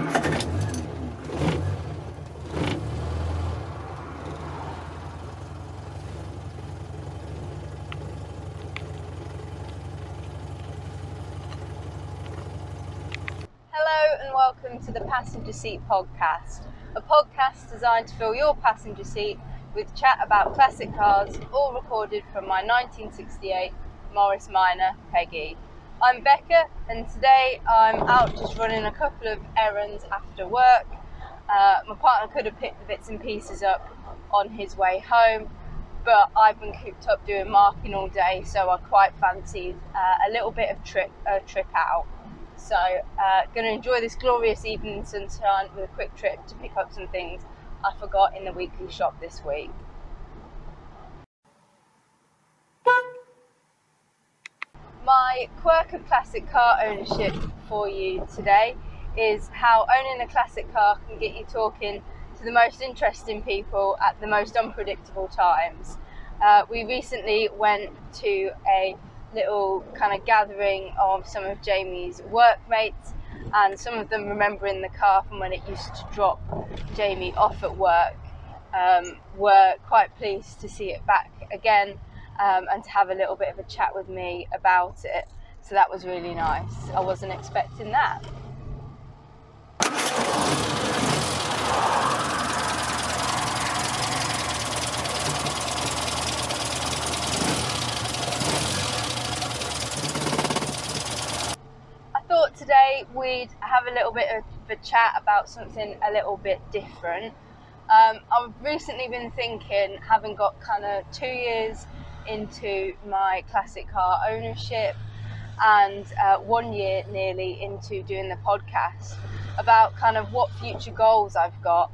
Hello and welcome to the Passenger Seat Podcast, a podcast designed to fill your passenger seat with chat about classic cars, all recorded from my 1968 Morris Minor Peggy. I'm Becca, and today I'm out just running a couple of errands after work. Uh, my partner could have picked the bits and pieces up on his way home, but I've been cooped up doing marking all day, so I quite fancied uh, a little bit of trip a trip out. So, uh, going to enjoy this glorious evening sunshine with a quick trip to pick up some things I forgot in the weekly shop this week. My quirk of classic car ownership for you today is how owning a classic car can get you talking to the most interesting people at the most unpredictable times. Uh, we recently went to a little kind of gathering of some of Jamie's workmates, and some of them remembering the car from when it used to drop Jamie off at work. Um, were quite pleased to see it back again um, and to have a little bit of a chat with me about it. So that was really nice. I wasn't expecting that. I thought today we'd have a little bit of a chat about something a little bit different. Um, I've recently been thinking, having got kind of two years into my classic car ownership and uh, one year nearly into doing the podcast, about kind of what future goals I've got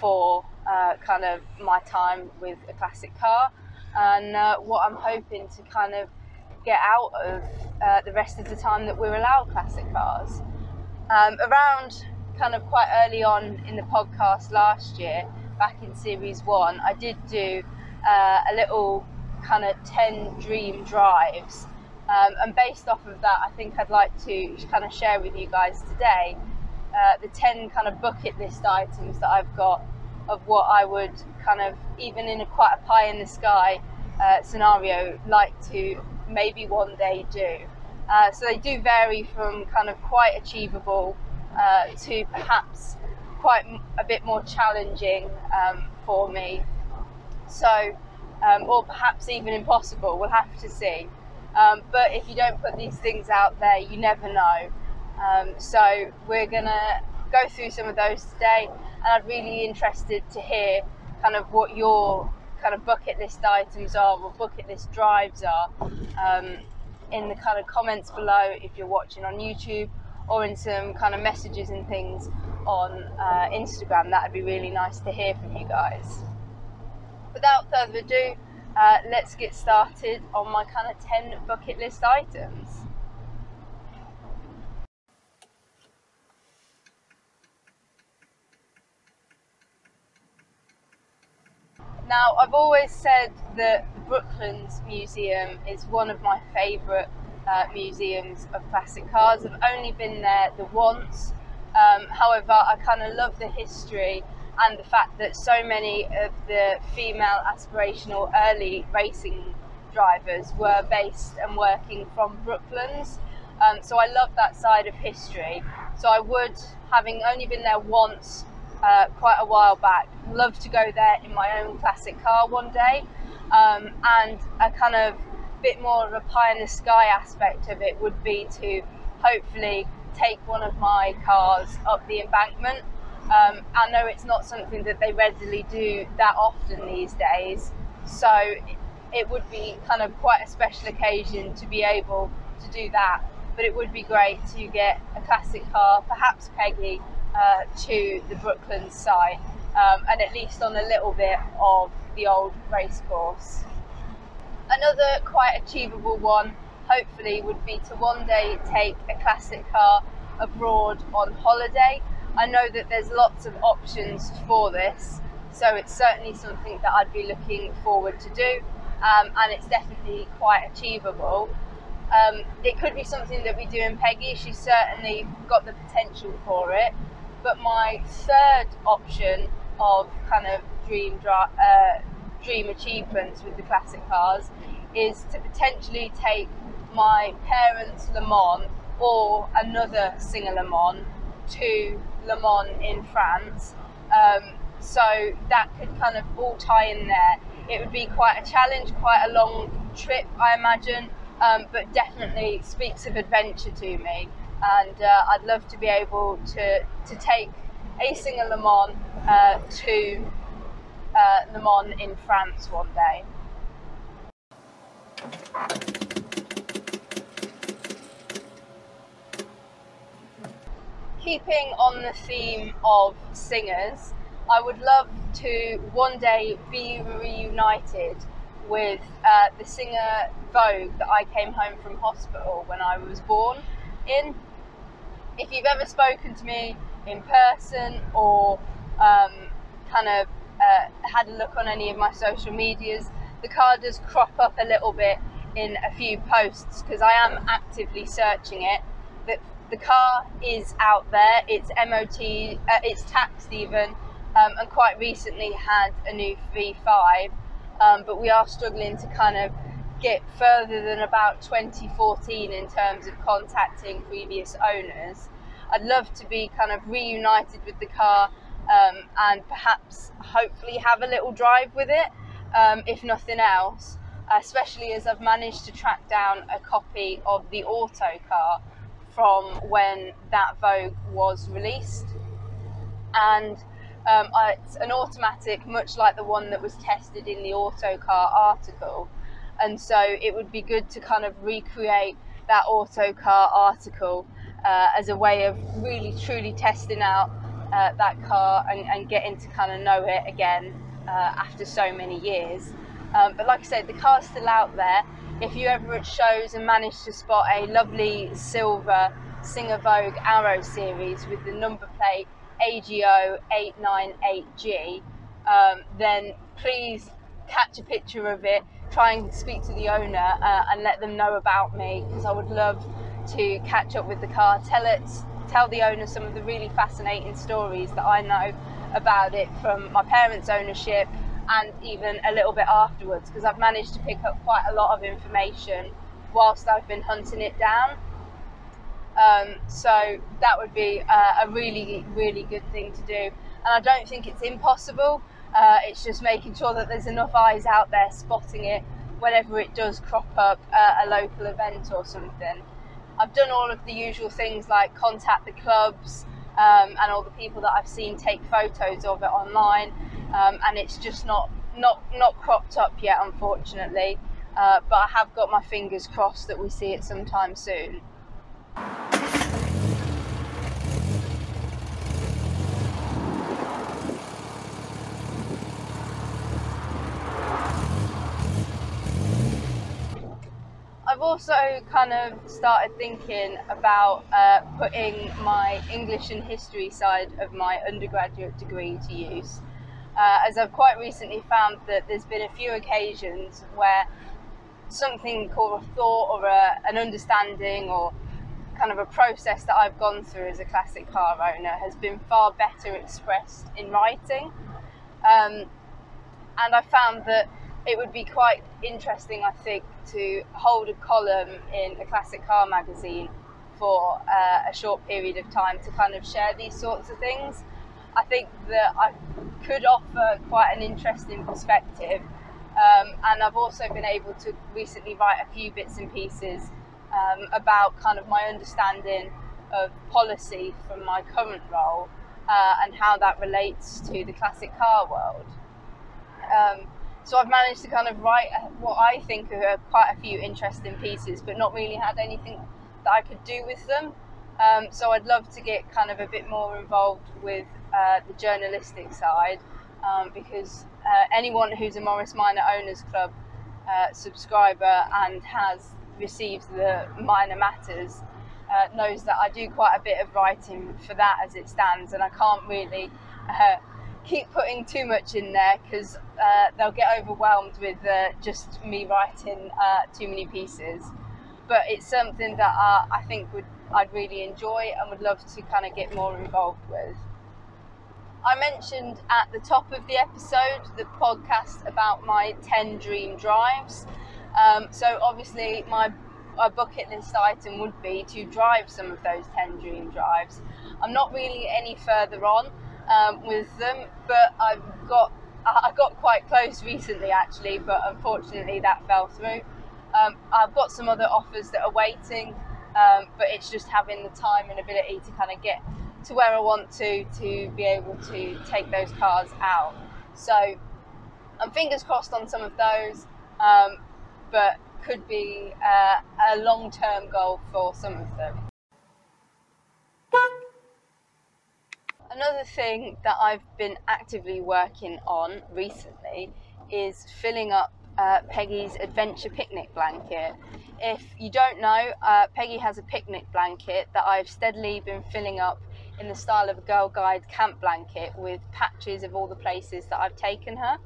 for uh, kind of my time with a classic car and uh, what I'm hoping to kind of get out of uh, the rest of the time that we're allowed classic cars. Um, around kind of quite early on in the podcast last year, back in series one, I did do uh, a little kind of 10 dream drives. Um, and based off of that, I think I'd like to kind of share with you guys today uh, the 10 kind of bucket list items that I've got of what I would kind of, even in a quite a pie in the sky uh, scenario, like to maybe one day do. Uh, so they do vary from kind of quite achievable uh, to perhaps quite a bit more challenging um, for me. So, um, or perhaps even impossible, we'll have to see. Um, but if you don't put these things out there, you never know. Um, so we're gonna go through some of those today, and I'm really interested to hear kind of what your kind of bucket list items are or bucket list drives are um, in the kind of comments below if you're watching on YouTube or in some kind of messages and things on uh, Instagram. That'd be really nice to hear from you guys. Without further ado, uh, let's get started on my kind of 10 bucket list items. Now, I've always said that the Brooklands Museum is one of my favourite uh, museums of classic cars. I've only been there the once. Um, however, I kind of love the history and the fact that so many of the female aspirational early racing drivers were based and working from Brooklands. Um, so I love that side of history. So I would, having only been there once, uh, quite a while back. Love to go there in my own classic car one day, um, and a kind of bit more of a pie in the sky aspect of it would be to hopefully take one of my cars up the embankment. Um, I know it's not something that they readily do that often these days, so it would be kind of quite a special occasion to be able to do that. But it would be great to get a classic car, perhaps Peggy, uh, to the Brooklands site um, and at least on a little bit of the old racecourse. Another quite achievable one, hopefully, would be to one day take a classic car abroad on holiday. I know that there's lots of options for this, so it's certainly something that I'd be looking forward to do, um, and it's definitely quite achievable. Um, it could be something that we do in Peggy. She's certainly got the potential for it. But my third option of kind of dream uh, dream achievements with the classic cars is to potentially take my parents' Le Mans or another Singer Le Mans to Le Mans in France. Um, so that could kind of all tie in there. It would be quite a challenge, quite a long trip, I imagine, um, but definitely speaks of adventure to me. And uh, I'd love to be able to, to take a Singer Le Mans uh, to uh, Le Mans in France one day. Keeping on the theme of singers, I would love to one day be reunited with uh, the singer Vogue that I came home from hospital when I was born in. If you've ever spoken to me in person or um, kind of uh, had a look on any of my social medias, the car does crop up a little bit in a few posts because I am actively searching it. The, the car is out there, it's MOT, uh, it's taxed even um, and quite recently had a new V5, um, but we are struggling to kind of get further than about 2014 in terms of contacting previous owners. I'd love to be kind of reunited with the car um, and perhaps hopefully have a little drive with it, um, if nothing else, especially as I've managed to track down a copy of the auto car from when that Vogue was released. And um, it's an automatic, much like the one that was tested in the Autocar article. And so it would be good to kind of recreate that Autocar article uh, as a way of really truly testing out uh, that car and, and, getting to kind of know it again uh, after so many years. Um, but like I said, the car's still out there. If you ever at shows and manage to spot a lovely silver Singer Vogue Arrow series with the number plate AGO 898G, um, then please catch a picture of it, try and speak to the owner uh, and let them know about me because I would love to catch up with the car, tell it, tell the owner some of the really fascinating stories that I know about it from my parents' ownership and even a little bit afterwards because I've managed to pick up quite a lot of information whilst I've been hunting it down. Um, so that would be uh, a really, really good thing to do. And I don't think it's impossible. Uh, it's just making sure that there's enough eyes out there spotting it whenever it does crop up at a local event or something. I've done all of the usual things like contact the clubs um, and all the people that I've seen take photos of it online, um, and it's just not not not cropped up yet, unfortunately. Uh, but I have got my fingers crossed that we see it sometime soon. I've also kind of started thinking about uh, putting my English and history side of my undergraduate degree to use. Uh, as I've quite recently found that there's been a few occasions where something called a thought or a, an understanding or kind of a process that I've gone through as a classic car owner has been far better expressed in writing. Um, and I found that it would be quite interesting, I think, to hold a column in a classic car magazine for uh, a short period of time to kind of share these sorts of things. I think that I could offer quite an interesting perspective. Um, and I've also been able to recently write a few bits and pieces um, about kind of my understanding of policy from my current role uh, and how that relates to the classic car world. Um, so I've managed to kind of write what I think are quite a few interesting pieces, but not really had anything that I could do with them. Um, so I'd love to get kind of a bit more involved with uh, the journalistic side um, because uh, anyone who's a Morris Minor Owners Club uh, subscriber and has received the minor matters uh, knows that I do quite a bit of writing for that as it stands, and I can't really uh, keep putting too much in there because uh, they'll get overwhelmed with just me writing too many pieces. But it's something that I think would I'd really enjoy and would love to kind of get more involved with. I mentioned at the top of the episode the podcast about my 10 dream drives. Um, so, obviously, my, bucket list item would be to drive some of those 10 dream drives. I'm not really any further on um, with them, but I've got I got quite close recently actually, but unfortunately that fell through. Um, I've got some other offers that are waiting, um, but it's just having the time and ability to kind of get to where I want to to be able to take those cars out. So I'm fingers crossed on some of those, um, but could be uh, a long term goal for some of them. Another thing that I've been actively working on recently is filling up uh, Peggy's adventure picnic blanket. If you don't know, uh, Peggy has a picnic blanket that I've steadily been filling up in the style of a Girl Guide camp blanket with patches of all the places that I've taken her.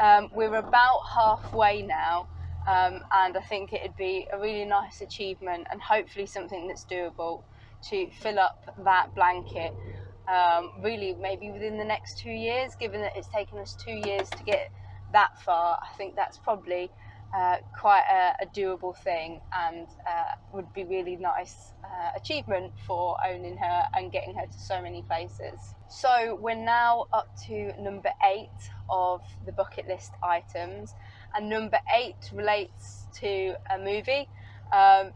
Um, we're about halfway now, um, and I think it'd be a really nice achievement and hopefully something that's doable to fill up that blanket. Um, really, maybe within the next two years, given that it's taken us two years to get that far, I think that's probably uh, quite a, a, doable thing and uh, would be really nice uh, achievement for owning her and getting her to so many places. So we're now up to number eight of the bucket list items, and number eight relates to a movie. Um,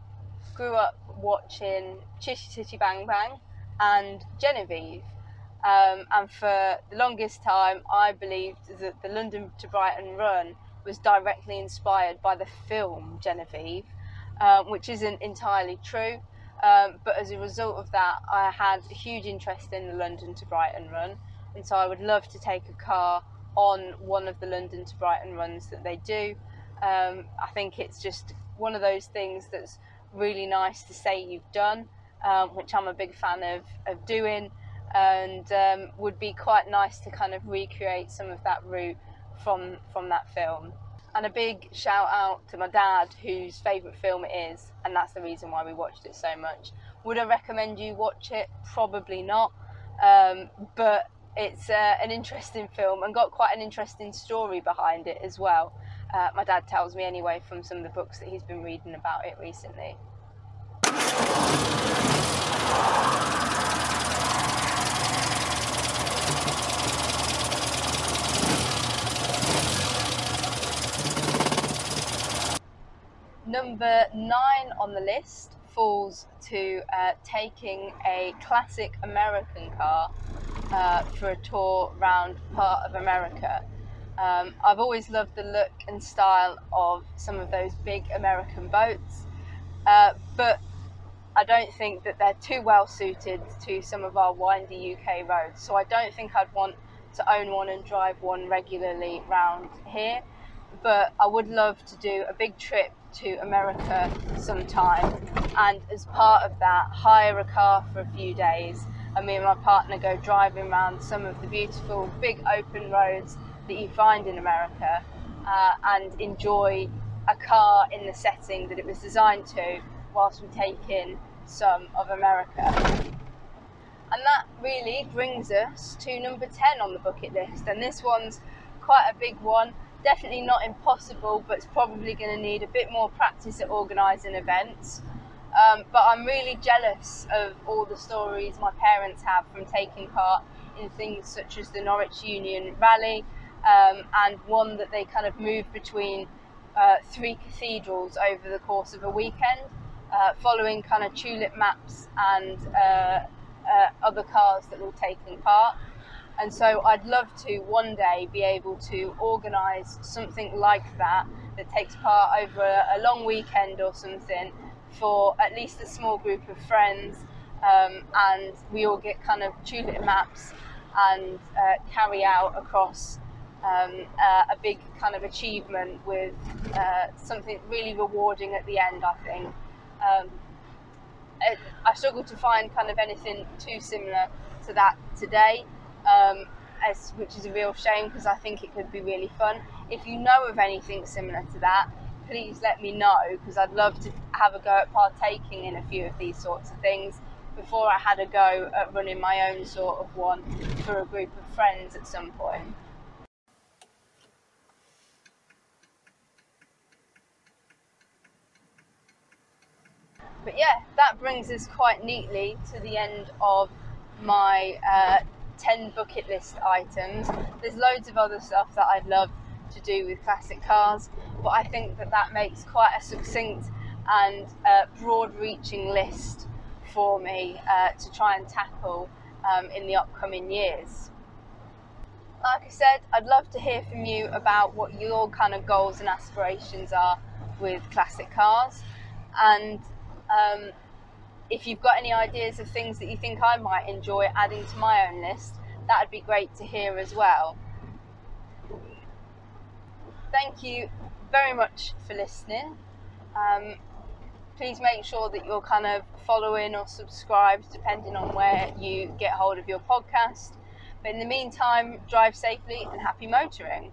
grew up watching Chitty Chitty Bang Bang and Genevieve. Um, and for the longest time, I believed that the London to Brighton run was directly inspired by the film Genevieve, um, which isn't entirely true. Um, but as a result of that, I had a huge interest in the London to Brighton run, and so I would love to take a car on one of the London to Brighton runs that they do. Um, I think it's just one of those things that's really nice to say you've done, um, which I'm a big fan of, of doing, and um, would be quite nice to kind of recreate some of that route from from that film. And a big shout out to my dad, whose favourite film it is, and that's the reason why we watched it so much. Would I recommend you watch it? Probably not, um, but it's uh, an interesting film and got quite an interesting story behind it as well. Uh, my dad tells me anyway from some of the books that he's been reading about it recently. Number nine on the list falls to uh, taking a classic American car uh, for a tour around part of America. Um, I've always loved the look and style of some of those big American boats, uh, but I don't think that they're too well suited to some of our windy UK roads. So I don't think I'd want to own one and drive one regularly round here. But I would love to do a big trip to America sometime, and as part of that, hire a car for a few days, and me and my partner go driving around some of the beautiful big open roads that you find in America, uh, and enjoy a car in the setting that it was designed to, whilst we take in some of America. And that really brings us to number 10 on the bucket list, and this one's quite a big one definitely not impossible, but it's probably going to need a bit more practice at organising events. Um, but I'm really jealous of all the stories my parents have from taking part in things such as the Norwich Union Rally um, and one that they kind of moved between uh, three cathedrals over the course of a weekend, uh, following kind of tulip maps and uh, uh other cars that were taking part. And so I'd love to one day be able to organise something like that that takes part over a, long weekend or something for at least a small group of friends. Um, and we all get kind of tulip maps and uh, carry out across um, uh, a big kind of achievement with uh, something really rewarding at the end, I think. Um, it, I struggle to find kind of anything too similar to that today um, as, which is a real shame because I think it could be really fun. If you know of anything similar to that, please let me know because I'd love to have a go at partaking in a few of these sorts of things before I had a go at running my own sort of one for a group of friends at some point. But yeah, that brings us quite neatly to the end of my uh, 10 bucket list items. There's loads of other stuff that I'd love to do with classic cars, but I think that that makes quite a succinct and uh, broad reaching list for me uh, to try and tackle um, in the upcoming years. Like I said, I'd love to hear from you about what your kind of goals and aspirations are with classic cars, and um, if you've got any ideas of things that you think I might enjoy adding to my own list, that would be great to hear as well. Thank you very much for listening. Um, please make sure that you're kind of following or subscribed depending on where you get hold of your podcast. But in the meantime, drive safely and happy motoring.